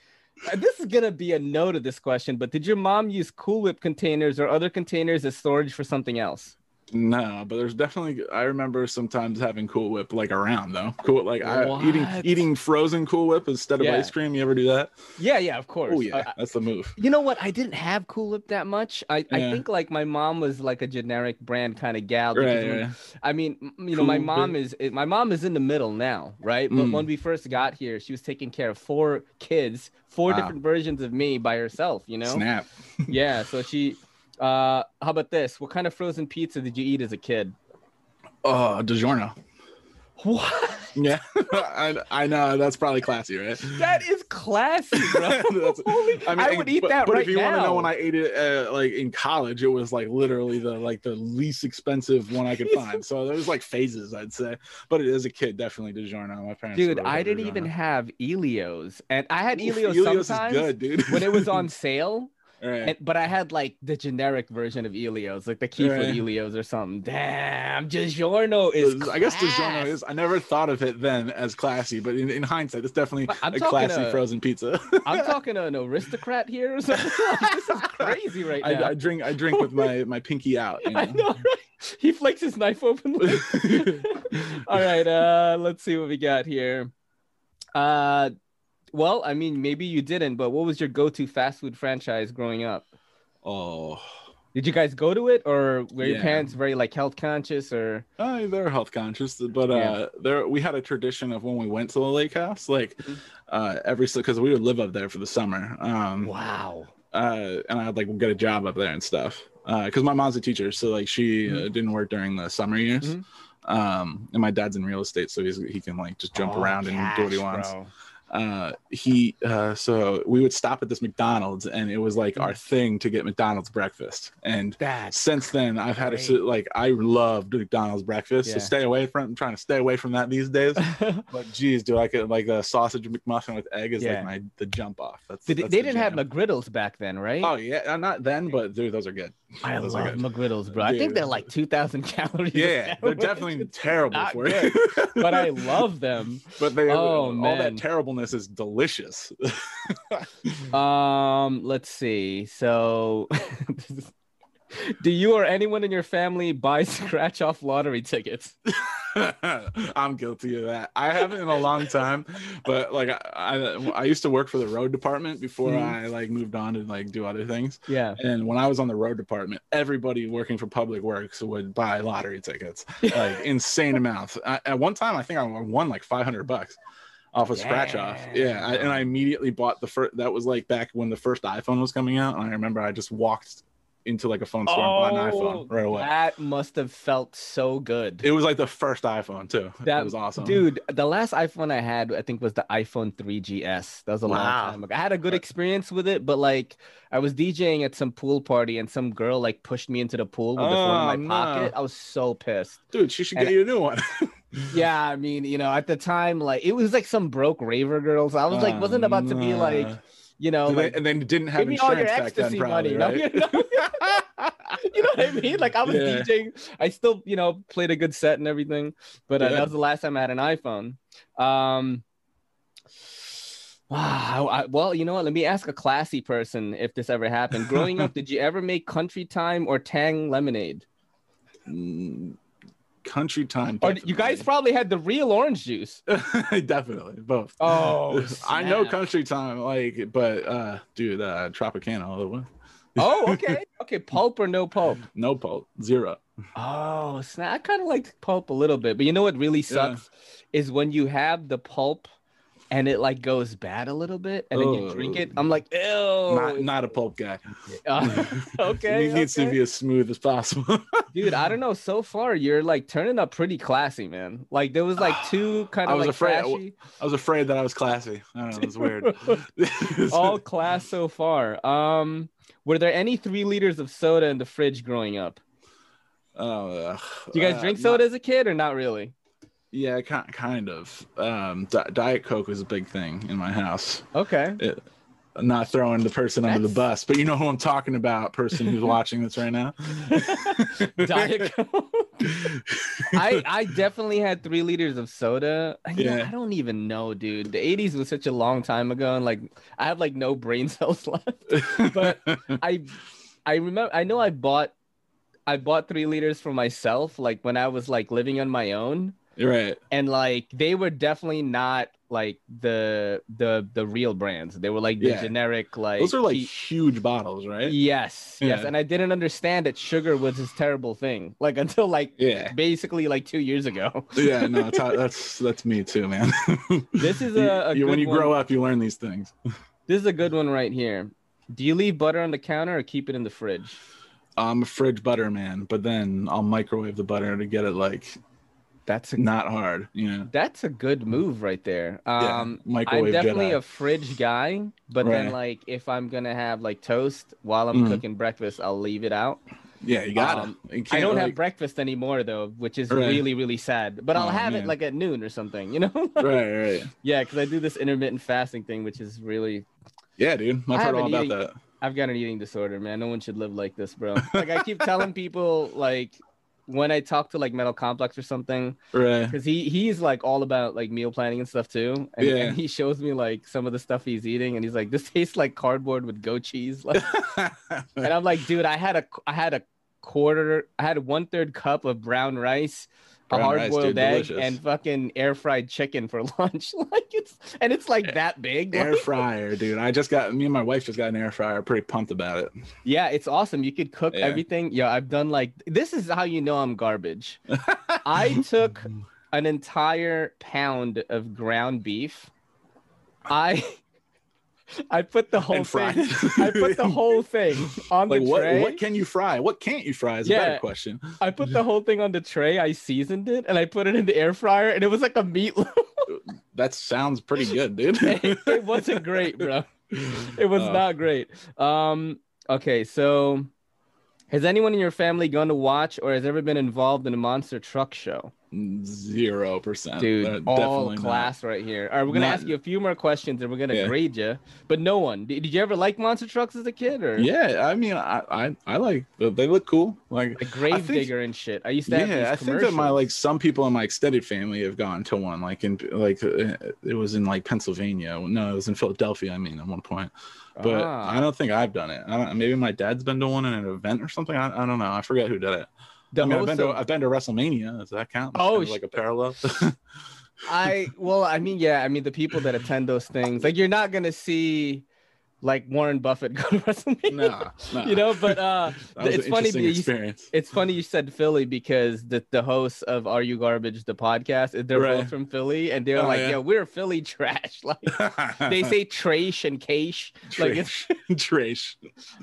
Uh, this is gonna be a no to this question, but did your mom use Cool Whip containers or other containers as storage for something else? No, but there's definitely. I remember sometimes having Cool Whip like around though. Cool, like I, eating eating frozen Cool Whip instead of Yeah. ice cream. You ever do that? Yeah, yeah, of course. Oh yeah, Uh, that's the move. you know what? I didn't have Cool Whip that much. I, I think like my mom was like a generic brand kind of gal. Right, when- right. I mean, you know, my mom Whip. is is- my mom is in the middle now, right? But Mm. when we first got here, she was taking care of four kids, four Wow. different versions of me by herself. You know? Snap. [laughs] yeah. So she. Uh, how about this? What kind of frozen pizza did you eat as a kid? Oh, DiGiorno. What? Yeah, [laughs] I, I know that's probably classy, right? That is classy, bro. [laughs] That's- [laughs] Holy- I, would eat but, that But right if you now. want to know when I ate it, uh, like in college, it was like literally the like the least expensive one I could find. So there was like phases, I'd say. But as a kid, definitely DiGiorno. My parents. Dude, I didn't even have Ellio's, and I had Ellio's, Ellio's sometimes is good, dude. when it was on sale. Right. And, but I had like the generic version of Ellio's, like the Key Right. Ellio's or something. Damn, DiGiorno is. I guess DiGiorno class. is. I never thought of it then as classy, but in, in hindsight, it's definitely a classy a- frozen pizza. [laughs] I'm [laughs] talking to an aristocrat here or something. [laughs] this is crazy right now. I, I drink. I drink with my my pinky out. You know? I know, right? He flicks his knife open. All right, uh, let's see what we got here. Uh, well, I mean, maybe you didn't, but what was your go-to fast food franchise growing up? oh, Did you guys go to it, or were your parents very like health conscious, or Uh, they're health conscious, but uh, Yeah. there we had a tradition of when we went to the lake house, like Mhm. uh, every because we would live up there for the summer, um, wow? uh, and I'd like get a job up there and stuff. Because my mom's a teacher, so like she uh, didn't work during the summer years. Mhm. Um, and my dad's in real estate, so he's he can like just jump Oh, around and do what he wants. bro. Uh he uh so we would stop at this mcdonald's and it was like our thing to get mcdonald's breakfast and That's since then i've had great. sit like i loved mcdonald's breakfast so stay away from i'm trying to stay away from that these days [laughs] but geez do i get like a sausage mcmuffin with egg is Yeah. like my the jump off that's, Did, that's they the didn't have. McGriddles back then, right? oh yeah not then but dude those are good I love are good. McGriddles, bro. I think they're like two thousand [laughs] calories. yeah they're definitely [laughs] terrible not for you but I love them. [laughs] but they Oh, all man. that terribleness is delicious Um, let's see. So, do you or anyone in your family buy [laughs] scratch off lottery tickets? [laughs] I'm guilty of that. I haven't in a long time, but like I, I, used to work for the road department before Mhm. I like moved on to like do other things. Yeah. And when I was on the road department, everybody working for Public Works would buy lottery tickets, [laughs] like insane amounts. I, at one time, I think I won like 500 bucks off a scratch off. Yeah, I, and I immediately bought the first. That was like back when the first iPhone was coming out, and I remember I just walked into like a phone store and bought an iPhone right away. Oh, That must have felt so good. It was like the first iPhone too. That it was awesome, Dude, the last iPhone I had, I think, was the iPhone 3GS. That was a long time ago. I had a good experience with it, but like I was DJing at some pool party and some girl like pushed me into the pool with the phone in my Oh, no. pocket. I was so pissed. Dude, she should And- get you a new one. [laughs] Yeah, I mean, you know, at the time, like it was like some broke raver girls. So I was like, wasn't about to be like, Uh, you know, they- like and then didn't have give me all your insurance back then, probably, money. right? No, [laughs] you, know? [laughs] You know what I mean? Like I was Yeah. DJing, I still, you know, played a good set and everything, but uh, Yeah. that was the last time I had an iPhone. Um, [sighs] wow. I, well, you know what? Let me ask a classy person if this ever happened. Growing up, [laughs] did you ever make Country Time or Tang lemonade? Mm, Country time. Or you guys probably had the real orange juice. [laughs] definitely both. Oh, [laughs] I know country time, like, but uh, dude, uh, Tropicana, all the way. Oh, [laughs] okay. Okay, pulp or no pulp? No pulp, zero. Oh, snap. I kind of like pulp a little bit, but you know what really Yeah. sucks is when you have the pulp and it like goes bad a little bit and then you drink it. I'm like, ew. Not not a pulp guy. Uh, [laughs] [laughs] okay. it needs to be as smooth as possible. [laughs] Dude, I don't know. So far, you're like turning up pretty classy, man. Like there was like [sighs] two kind of. I was like afraid- trashy. I was afraid that I was classy. I don't know, it was weird. All class so far. Um, were there any three liters of soda in the fridge growing up? Oh, uh, Do you guys uh, drink not- soda as a kid or not really? Yeah, ki- kind of. Um, Diet Coke was a big thing in my house. Okay. I'm not throwing the person under the bus, but you know who I'm talking about, person who's [laughs] watching this right now. [laughs] Diet [laughs] Coke. I I definitely had three liters of soda. You know, Yeah. I don't even know, dude. The 80s was such a long time ago, and like I have like no brain cells left. But I I remember I know I bought I bought three liters for myself, like when I was like living on my own. Right. And like they were definitely not like the the the real brands. They were like the Yeah. generic like Those are like P- huge bottles, right? Yes, yes, and I didn't understand that sugar was this terrible thing, like [laughs] until like Yeah. basically like two years ago. Yeah, no, [laughs] it's, that's that's me too, man. [laughs] This is a- a you- when you grow up, you learn these things. This is a good one right here. Do you leave butter on the counter or keep it in the fridge? I'm a fridge butter man, but then I'll microwave the butter to get it like That's a not hard, Yeah. that's a good move right there. Yeah, Um, microwave I'm definitely Jedi. a fridge guy, but then like if I'm gonna have like toast while I'm Mhm. cooking breakfast, I'll leave it out. Yeah, you gotta. Um, You I don't have breakfast anymore though, which is Right. really really sad. But I'll Oh, have it like at noon or something, you [laughs] know? right, right. yeah, because I do this intermittent fasting thing, which is really Yeah, dude. I've I heard all about eaten- that. I've got an eating disorder, man. No one should live like this, bro. [laughs] Like I keep telling people, like when I talk to like Metal Complex or something, Right. because he he's like all about like meal planning and stuff too. And, Yeah. and he shows me like some of the stuff he's eating, and he's like, "This tastes like cardboard with goat cheese." [laughs] Like, and I'm like, dude, I had a I had a quarter, I had one third cup of brown rice. A hard boiled egg delicious. and fucking air fried chicken for [laughs] lunch. like it's and it's like that big. air like- fryer, dude. I just got me and my wife just got an air fryer. Pretty pumped about it. Yeah, it's awesome. You could cook Yeah. everything. Yeah, I've done like this is how you know I'm garbage. [laughs] I took an entire pound of ground beef. I I put the whole thing. I put the whole [laughs] thing on like the what? tray. What can you fry? What can't you fry? Is a better question. I put the whole thing on the tray. I seasoned it and I put it in the air fryer, and it was like a meatloaf. [laughs] That sounds pretty good, [laughs] dude. it, it wasn't great, bro. It was Oh. not great. Um. Okay, so has anyone in your family gone to watch or has ever been involved in a monster truck show? Zero percent, Dude, all definitely not. class right here. All right, we're gonna Not- ask you a few more questions and we're gonna Yeah. grade you. But no one. Did, did you ever like monster trucks as a kid or Yeah, I mean, I I, I like they look cool. Like like Grave Digger and shit? I used to have yeah, I think that my like some people in my extended family have gone to one. Like in like uh, it was in like Pennsylvania. No, it was in Philadelphia. I mean, at one point. But Ah. I don't think I've done it. I don't, maybe my dad's been to one in an event or something. I, I don't know. I forget who did it. The I mean, I've been to of- I've been to WrestleMania. Does that count? That's Oh, kind of like a parallel. I well, I mean, yeah, I mean the people that attend those things, like you're not gonna see like Warren Buffett [laughs] go to WrestleMania. no, no. You know, but uh [laughs] it's funny you- it's funny you said Philly because the, the hosts of Are You Garbage, the podcast, they're Right. both from Philly and they're Oh, like, yeah. yeah, we're Philly trash. [laughs] Like they say trash and cash. Like it's Trish.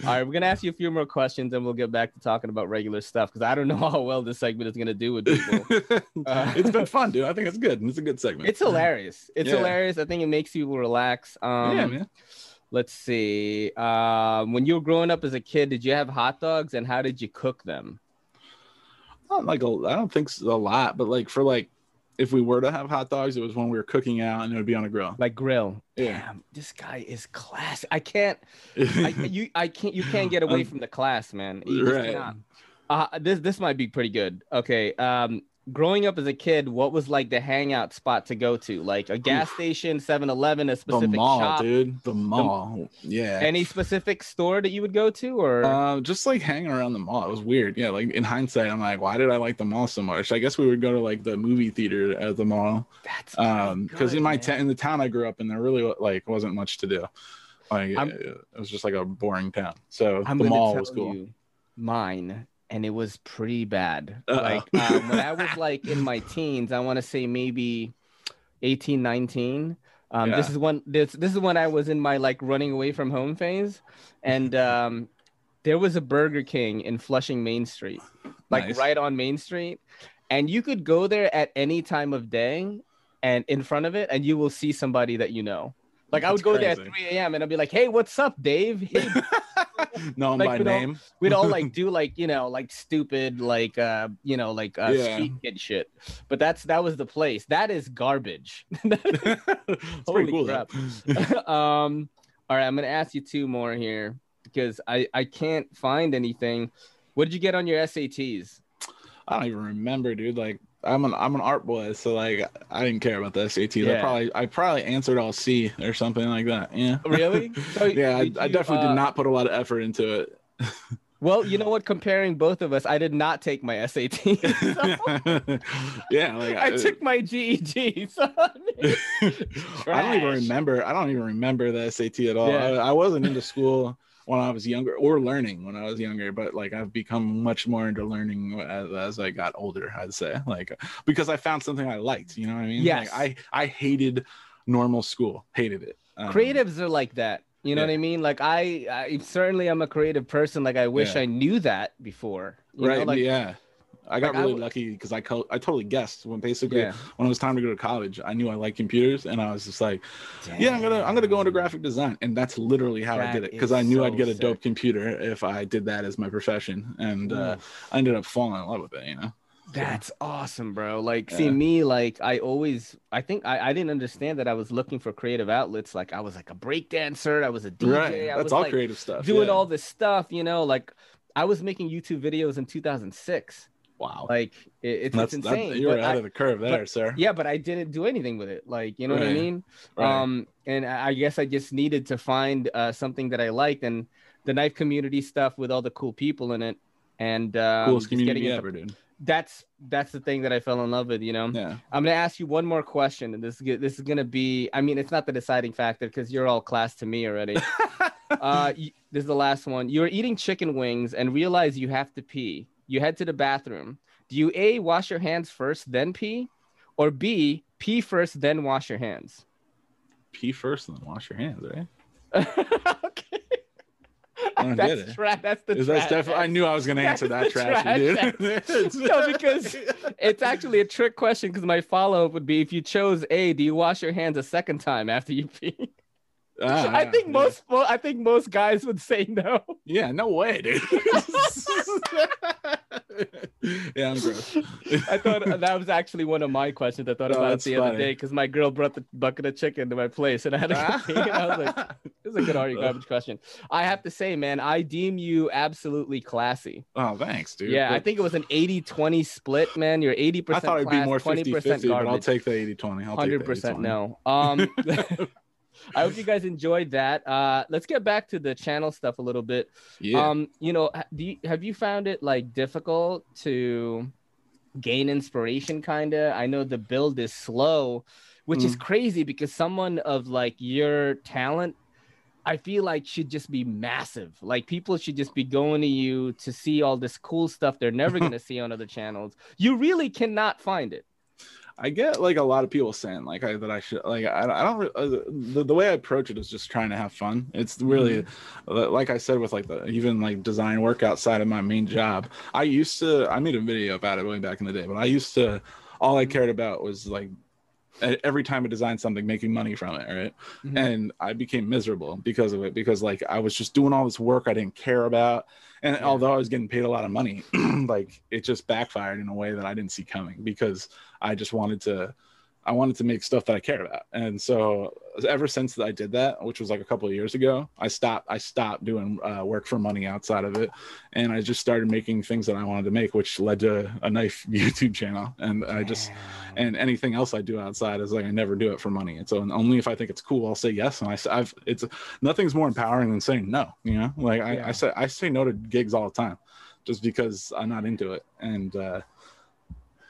all right, we're gonna ask you a few more questions and we'll get back to talking about regular stuff because I don't know how well this segment is gonna do with people. Uh, it's been fun, dude. I think it's good. It's a good segment. It's hilarious. It's Yeah. hilarious. I think it makes people relax. Um, yeah, man. Let's see. Um, when you were growing up as a kid, did you have hot dogs and how did you cook them? Not like a, I don't think a lot, but like for like if we were to have hot dogs, it was when we were cooking out and it would be on a grill. Like grill. Yeah. Damn, this guy is class. I can't. [laughs] I, you. I can't. You can't get away Um, from the class, man. You right. Uh, this this might be pretty good. Okay. Um, growing up as a kid, what was like the hangout spot to go to? Like a gas station, 7-Eleven, a The specific mall, shop, dude. The mall. yeah. any specific store that you would go to, or Um, just like hanging around the mall. It was weird. Yeah, like in hindsight, I'm like, why did I like the mall so much? I guess we would go to like the movie theater at the mall. that's Um, because in my ta- in the town I grew up in, there really like wasn't much to do. Like I'm- it, was just like a boring town. So I'm the mall was cool. mine, and it was pretty bad. Uh-oh. Like um, when I was like in my teens, I want to say maybe 18, 19. Um, This is when this this is when I was in my like running away from home phase, and [laughs] um, there was a Burger King in Flushing Main Street, like Nice. right on Main Street, and you could go there at any time of day, and in front of it, and you will see somebody that you know. Like I would That's go there at 3 a.m. and I'd be like, "Hey, what's up, Dave? Hey, [laughs] Known [laughs] Like, by we don't- name. we'd all like [laughs] do like you know like stupid like uh you know like uh Yeah. street kid shit but that's that was the place that is garbage [laughs] Holy cool. crap. um all right i'm gonna ask you two more here because i i can't find anything what did you get on your sats I don't even remember, dude. Like I'm an I'm an art boy, so like I didn't care about the SATs. Yeah. I probably I probably answered all C or something like that. Yeah. Really? [laughs] So yeah, I, did I definitely uh, did not put a lot of effort into it. [laughs] well you know what comparing both of us i did not take my sat [laughs] yeah, like i took my GED so I don't even remember. I don't even remember the SAT at all. Yeah. I, I wasn't into school when I was younger, or learning when I was younger. But like I've become much more into learning as, as I got older. I'd say [laughs] like because I found something I liked. You know what I mean? Yes. Like, I I hated normal school. Hated it. Um, creatives are like that you know yeah. what i mean like I, I certainly am a creative person like i wish Yeah. i knew that before you right? know, like yeah. I got like, really lucky because I co- I totally guessed when basically yeah when it was time to go to college. I knew I liked computers, and I was just like, yeah, I'm gonna I'm gonna go into graphic design, and that's literally how I did it because I knew I'd get a sick. dope computer if I did that as my profession, and uh, I ended up falling in love with it. You know, That's awesome, bro. Like, Yeah. see me, like I always, I think I, I didn't understand that I was looking for creative outlets. Like I was like a break dancer, I was a DJ, right? That's was all like creative stuff. doing yeah. all this stuff, you know. Like I was making YouTube videos in 2006. Wow. Like it, it's, that's it's that, insane. you're out I- of the curve there, sir. yeah, but I didn't do anything with it. Like you know what I mean? Right. Um, and I I guess I just needed to find uh, something that I liked, and the knife community stuff with all the cool people in it, and um, Coolest just getting community into- ever, dude. That's that's the thing that I fell in love with. You know. Yeah. I'm gonna ask you one more question, and this is this is gonna be. I mean, it's not the deciding factor because you're all class to me already. [laughs] uh, y- this is the last one. You're eating chicken wings and realize you have to pee. You head to the bathroom. Do you a wash your hands first, then pee, or b pee first, then wash your hands? Pee first and then wash your hands, right? [laughs] okay. I that's get tra- that's the Is trash definitely? I knew I was gonna answer that the trashy, dude. [laughs] [laughs] No, because it's actually a trick question because my follow-up would be if you chose A, do you wash your hands a second time after you pee? Ah, I think most mo- I think most guys would say no. Yeah, no way, dude. [laughs] yeah, I'm gross. I thought that was actually one of my questions. I thought Oh, about it the other funny. day because my girl brought the bucket of chicken to my place and I had to go. And I was like, this is a good Are You Garbage question. I have to say, man, I deem you absolutely classy. oh, thanks, dude. yeah, I think it was an 80-20 split, man. You're 80% I thought it'd be more 20% 50 but I'll take the 80 20. I'll take the 100% 80-20. no. Um [laughs] I hope you guys enjoyed that. Uh let's get back to the channel stuff a little bit. Yeah. Um, you know, do you, have you found it like difficult to gain inspiration kind of? I know the build is slow, which is Mm. crazy because someone of like your talent I feel like should just be massive. Like people should just be going to you to see all this cool stuff they're never [laughs] going to see on other channels. You really cannot find it. I get like a lot of people saying like I, that I should like I, I don't uh, the, the way I approach it is just trying to have fun. It's really Mm-hmm. like I said with like the even like design work outside of my main job. I used to I made a video about it way back in the day, but I used to all I cared about was like every time I designed something, making money from it, right? Mhm. And I became miserable because of it, because like I was just doing all this work I didn't care about, and Yeah. although I was getting paid a lot of money, [clears throat] like it just backfired in a way that I didn't see coming because I just wanted to. I wanted to make stuff that I cared about, and so ever since that I did that, which was like a couple of years ago, I stopped. I stopped doing uh, work for money outside of it, and I just started making things that I wanted to make, which led to a knife [laughs] YouTube channel. And I just and anything else I do outside is like I never do it for money. And so only if I think it's cool, I'll say yes. And I, have it's nothing's more empowering than saying no. You know, like I, Yeah. I say I say no to gigs all the time, just because I'm not into it. And uh,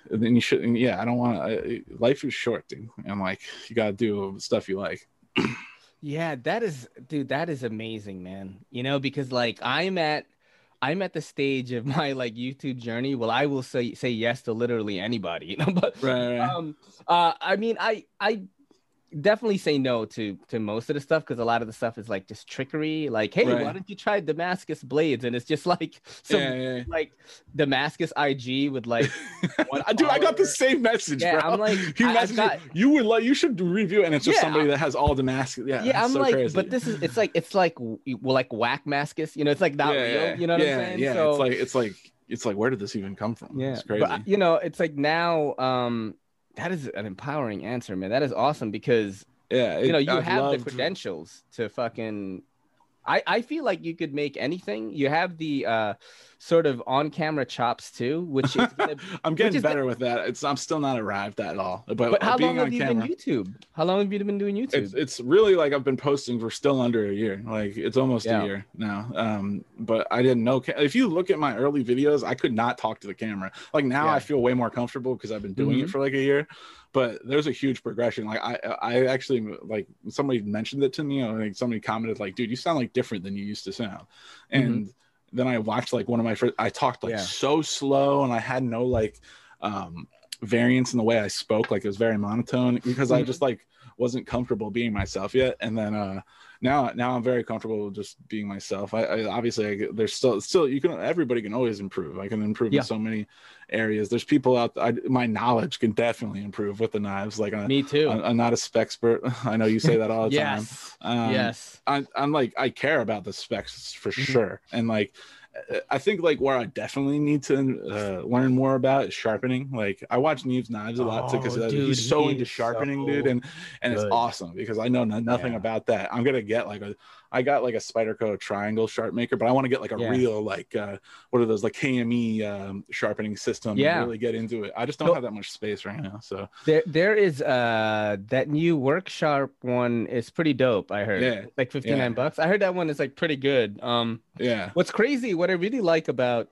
then you should, yeah, I don't want to. Life is short, dude, and like you gotta do stuff you like. [clears throat] Yeah, that is dude, that is amazing, man. You know, because like I'm at I'm at the stage of [laughs] my like YouTube journey. Well, I will say say yes to literally anybody, you know, [laughs] but Right. right. um uh I mean I I definitely say no to to most of the stuff because a lot of the stuff is like just trickery. Like, hey, why don't you try Damascus blades? And it's just like [laughs] some yeah, yeah, like Damascus IG with like yeah. [laughs] Dude, I got the same message, Yeah, bro. I'm like, he I- messaged got- you would like you should review, it," and it's just Yeah, somebody that has all Damascus. Yeah, yeah, I'm so like, crazy. but this is it's like it's like well, like whack mascus, you know, it's like not yeah, real, yeah, you know what yeah, I'm saying? Yeah, so, it's like it's like it's like where did this even come from? yeah, it's crazy. but you know, it's like now, um, that is an empowering answer, man. That is awesome because yeah, you know you I've have the credentials to fucking. I I feel like you could make anything. You have the uh sort of on camera chops too, which is gonna [laughs] I'm getting better with that. It's I'm still not arrived at all. But, But how being long on have you camera, been YouTube? How long have you been doing YouTube? it's it's really like I've been posting for still under a year. Like it's almost Yeah. a year now. Um, but I didn't know. If you look at my early videos, I could not talk to the camera. Like now, Yeah. I feel way more comfortable because I've been doing Mhm. it for like a year. But there's a huge progression. Like I, I actually like somebody mentioned it to me. Or like somebody commented like, "Dude, you sound like different than you used to sound." And then I watched like one of my first. I talked like Yeah. so slow, and I had no like um variance in the way I spoke. Like it was very monotone because I Mhm. just like wasn't comfortable being myself yet. And then uh now now I'm very comfortable just being myself. I, I obviously I, there's still still you can everybody can always improve. I can improve Yeah. in so many areas. There's people out I, my knowledge can definitely improve with the knives. Like I, Me too. I'm, I'm not a spec expert. [laughs] I know you say that all the [laughs] time. yes. Um, yes. I, I'm like I care about the specs for Mhm. sure, and like I think like where I definitely need to uh, learn more about is sharpening. Like I watch Neeves knives a lot because Oh, he's so he into sharpening, so dude, and and it's awesome because I know nothing Yeah. about that. I'm gonna get like a I got like a Spyderco triangle Sharpmaker, but I want to get like a Yeah. real like uh what are those like KME um, sharpening system. and Yeah. really get into it. I just don't So- have that much space right now, so There, there is uh that new workshop one is pretty dope. I heard, Yeah, like fifty nine yeah. bucks. I heard that one is like pretty good. Um, yeah, what's crazy, what I really like about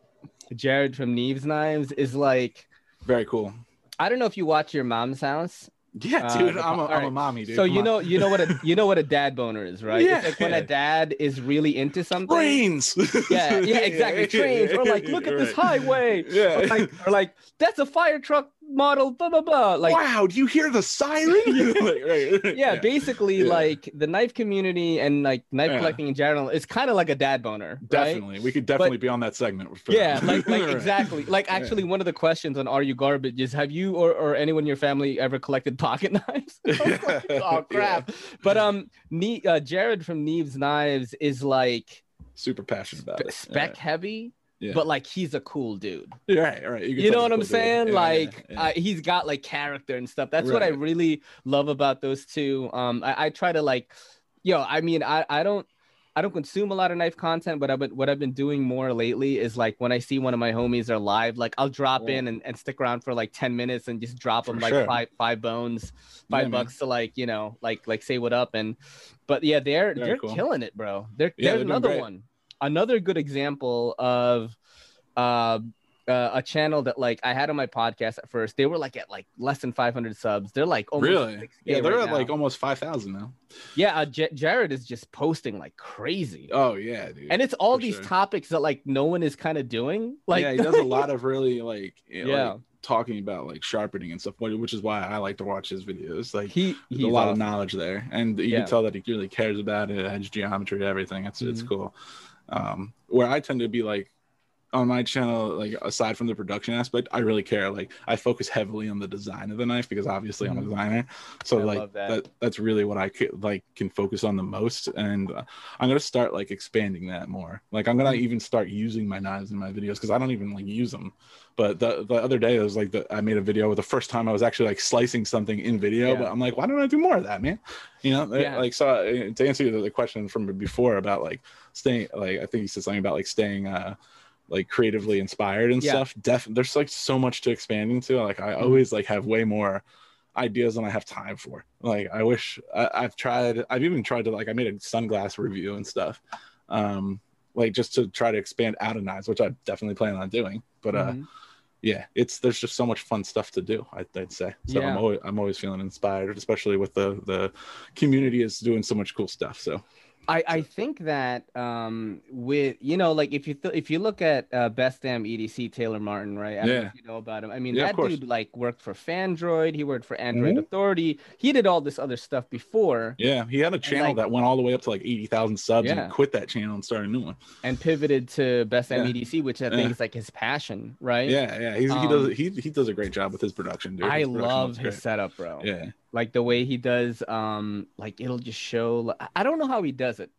Jared from Neeves Knives is like, very cool. I don't know if you watch your mom's house. Yeah, Uh, dude, the- I'm a, all I'm a mommy, dude. so Come you on. know, you know what a [laughs] you know what a dad boner is, right? Yeah, it's like when yeah. a dad is really into something. Trains. [laughs] Yeah, yeah, exactly. Trains or like, look at this highway. Yeah. Or like, or like, that's a fire truck model. Blah blah blah. Like, wow, do you hear the siren? [laughs] [laughs] Like, right, right, yeah, basically Yeah. like the knife community and like knife Yeah. collecting in general is kind of like a dad boner right? definitely. We could definitely be on that segment. Yeah [laughs] like like exactly like actually one of the questions on are you garbage is have you or, or anyone in your family ever collected pocket knives Yeah. oh crap but um ne- uh, jared from neeves knives is like Super passionate about it. spec heavy Yeah. but like he's a cool dude Yeah. Right, right. can you know what i'm cool saying Yeah, yeah, like yeah. Uh, he's got like character and stuff that's what i really love about those two um i, I try to like yo i mean i i don't I don't consume a lot of knife content, but I've been, what I've been doing more lately is like when I see one of my homies are live, like I'll drop Yeah. in and, and stick around for like 10 minutes and just drop For them like sure. five five bones, Yeah, five man. bucks to like, you know, like like say what up. And but yeah, they're Very they're cool. killing it, bro. They're Yeah, there's they're another one. Another good example of uh uh, a channel that like I had on my podcast at first. They were like at like less than 500 subs. They're like almost Really? Yeah, they're right at like almost five thousand now. yeah. Uh, J- Jared is just posting like crazy, Oh yeah, dude. and it's all these sure. topics that like no one is kind of doing. Like yeah, he does a [laughs] lot of really like you know, Yeah. like, talking about like sharpening and stuff, which is why I like to watch his videos. Like he there's a lot of knowledge there, and you Yeah. can tell that he really cares about it, edge geometry, everything. It's it's Mhm. cool. Um, where I tend to be like, on my channel, like aside from the production aspect, I really care. Like I focus heavily on the design of the knife because obviously I'm a Mhm. designer. So I like that. that. that's really what I could like can focus on the most, and uh, I'm gonna start like expanding that more. Like I'm gonna Mhm. even start using my knives in my videos because I don't even like use them. But the the other day it was like the, I made a video with the first time I was actually like slicing something in video. Yeah. But I'm like, why don't I do more of that, man? You know, Yeah. like so uh, to answer the, question from before about like staying, like I think you said something about like staying uh like creatively inspired and Yeah. stuff. Def there's like so much to expand into. Like I Mhm. always like have way more ideas than I have time for. Like I wish I, I've tried. I've even tried to like I made a sunglass review and stuff. Um, like just to try to expand out of knives, which I definitely plan on doing. But uh, Mhm. Yeah, it's there's just so much fun stuff to do. I, I'd say. So Yeah. I'm always I'm always feeling inspired, especially with the the community is doing so much cool stuff. So I, I think that um with you know like if you th- if you look at uh, Best Damn EDC Taylor Martin right I don't know Yeah. if you know about him I mean Yeah, that dude like worked for Phandroid he worked for Android Mhm. Authority he did all this other stuff before yeah, he had a channel like- that went all the way up to like eighty thousand subs Yeah. and quit that channel and started a new one. and pivoted to Best Damn Yeah. EDC which I think Yeah. is like his passion right Yeah, yeah, he's, he Um, does he he does a great job with his production. Dude. I production love his great. setup bro Yeah, like the way he does um like it'll just show I don't know how he does it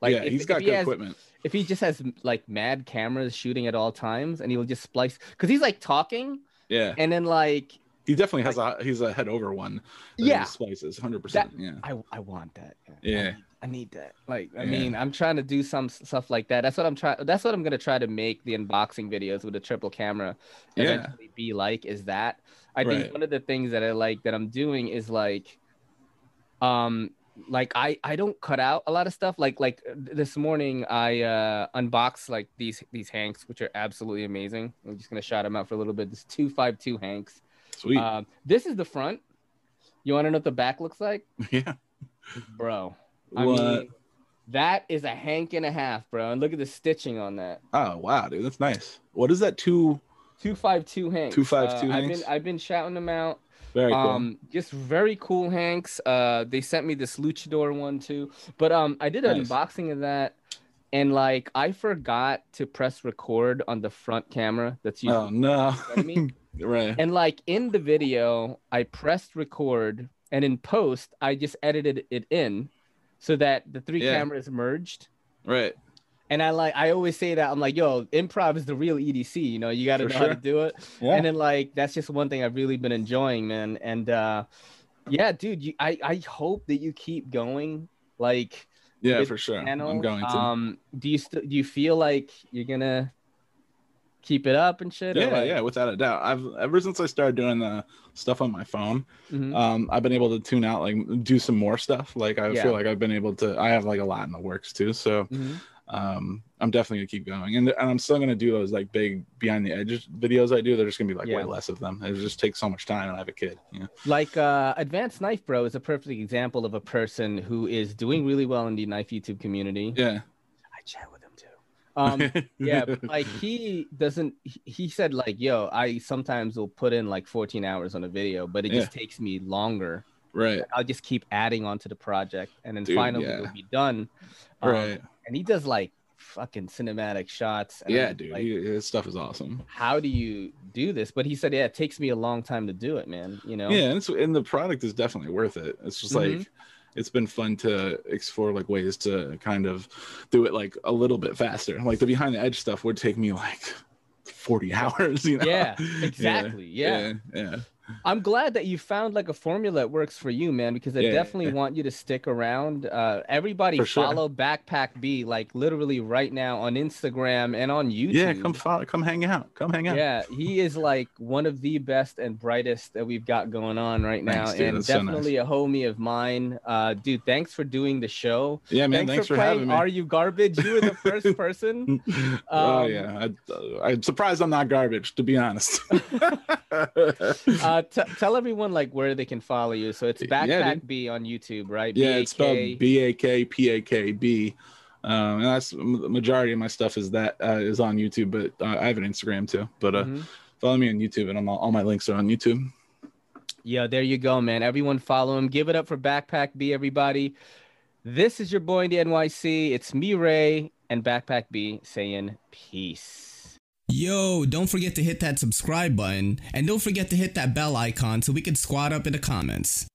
like yeah, if, he's got he good has equipment. if he just has like mad cameras shooting at all times and he'll just splice because he's like talking Yeah, and then like he definitely has a he's a head over one. he Yeah. splices, hundred percent. Yeah, I, I want that I Yeah. Need- I need that. Like I Yeah. mean I'm trying to do some stuff like that. That's what I'm trying that's what I'm gonna try to make the unboxing videos with a triple camera Yeah. eventually be like is that. I think one of the things that I like that I'm doing is like um like I I don't cut out a lot of stuff. Like like uh, this morning I uh unboxed like these these Hanks which are absolutely amazing. I'm just gonna shout them out for a little bit. This 252 Hanks. Sweet. um this is the front. You want to know what the back looks like? [laughs] Yeah, bro I what? mean, that is a hank and a half, bro. And look at the stitching on that. oh wow, dude, that's nice. What is that? Two Two five two hanks. 252 uh, I've Hanks? been I've been shouting them out. very cool. Um, just very cool hanks. Uh, they sent me this luchador one too. But um, I did an Nice. unboxing of that, and like I forgot to press record on the front camera. That's oh no, what I mean. [laughs] right. And like in the video, I pressed record, and in post, I just edited it in, so that the three Yeah. cameras merged. Right. And I like I always say that I'm like, yo, improv is the real EDC. You know, you got to For know how to do it. Yeah. And then like that's just one thing I've really been enjoying, man. And uh, yeah, dude, you, I I hope that you keep going. Like, yeah, for sure. channel. I'm going to. Um, do you still do you feel like you're gonna keep it up and shit? yeah, like- yeah, without a doubt. I've ever since I started doing the stuff on my phone, Mhm. um, I've been able to tune out, like do some more stuff. Like I Yeah. feel like I've been able to. I have like a lot in the works too. So Mhm. um, I'm definitely gonna keep going, and, and I'm still gonna do those like big behind the edge videos I do. They're just gonna be like Yeah. way less of them. It just takes so much time, and I have a kid. You know? Like uh, Advanced Knife Bro is a perfect example of a person who is doing really well in the knife YouTube community. Yeah. I chat with. Um, [laughs] yeah, like he doesn't. he- said like, "Yo, I sometimes will put in like 14 hours on a video, but it just takes me longer. right. I'll just keep adding onto the project, and then Dude, finally yeah. it'll be done." Um, Right. And he does like fucking cinematic shots. and Yeah, I'm dude. like, he, his stuff is awesome. how do you do this? But he said, "Yeah, it takes me a long time to do it, man. You know." Yeah, and, and the product is definitely worth it. It's just Mhm. like it's been fun to explore like ways to kind of do it like a little bit faster. Like the behind the edge stuff would take me like 40 [laughs] hours, you know? [laughs] Yeah, exactly. Yeah. yeah. yeah. I'm glad that you found like a formula that works for you, man, because I Yeah, definitely yeah. want you to stick around. Uh, everybody For sure. follow BAKPAKB, like literally right now on Instagram and on YouTube. Yeah, come follow, come hang out. Come hang out. Yeah, he is like one of the best and brightest that we've got going on right now, Thanks, and That's so nice. definitely a homie of mine. Uh, dude, thanks for doing the show. Yeah, man. Thanks, for, playing having me. Are You Garbage? You were the first [laughs] person. oh Um, yeah, I, I'm surprised I'm not garbage, to be honest. [laughs] [laughs] Uh, t- tell everyone like where they can follow you. So it's Backpack dude. B on YouTube, right? Yeah, it's spelled B A K P A K B. Um, and that's the majority of my stuff is that uh, is on YouTube, but uh, I have an Instagram too. But uh, Mhm. follow me on YouTube, and all, all my links are on YouTube. Yeah, there you go, man. Everyone follow him. Give it up for BAKPAKB, everybody. This is your boy in the NYC. It's me, Ray, and BAKPAKB saying peace. Yo, don't forget to hit that subscribe button and don't forget to hit that bell icon so we can squad up in the comments.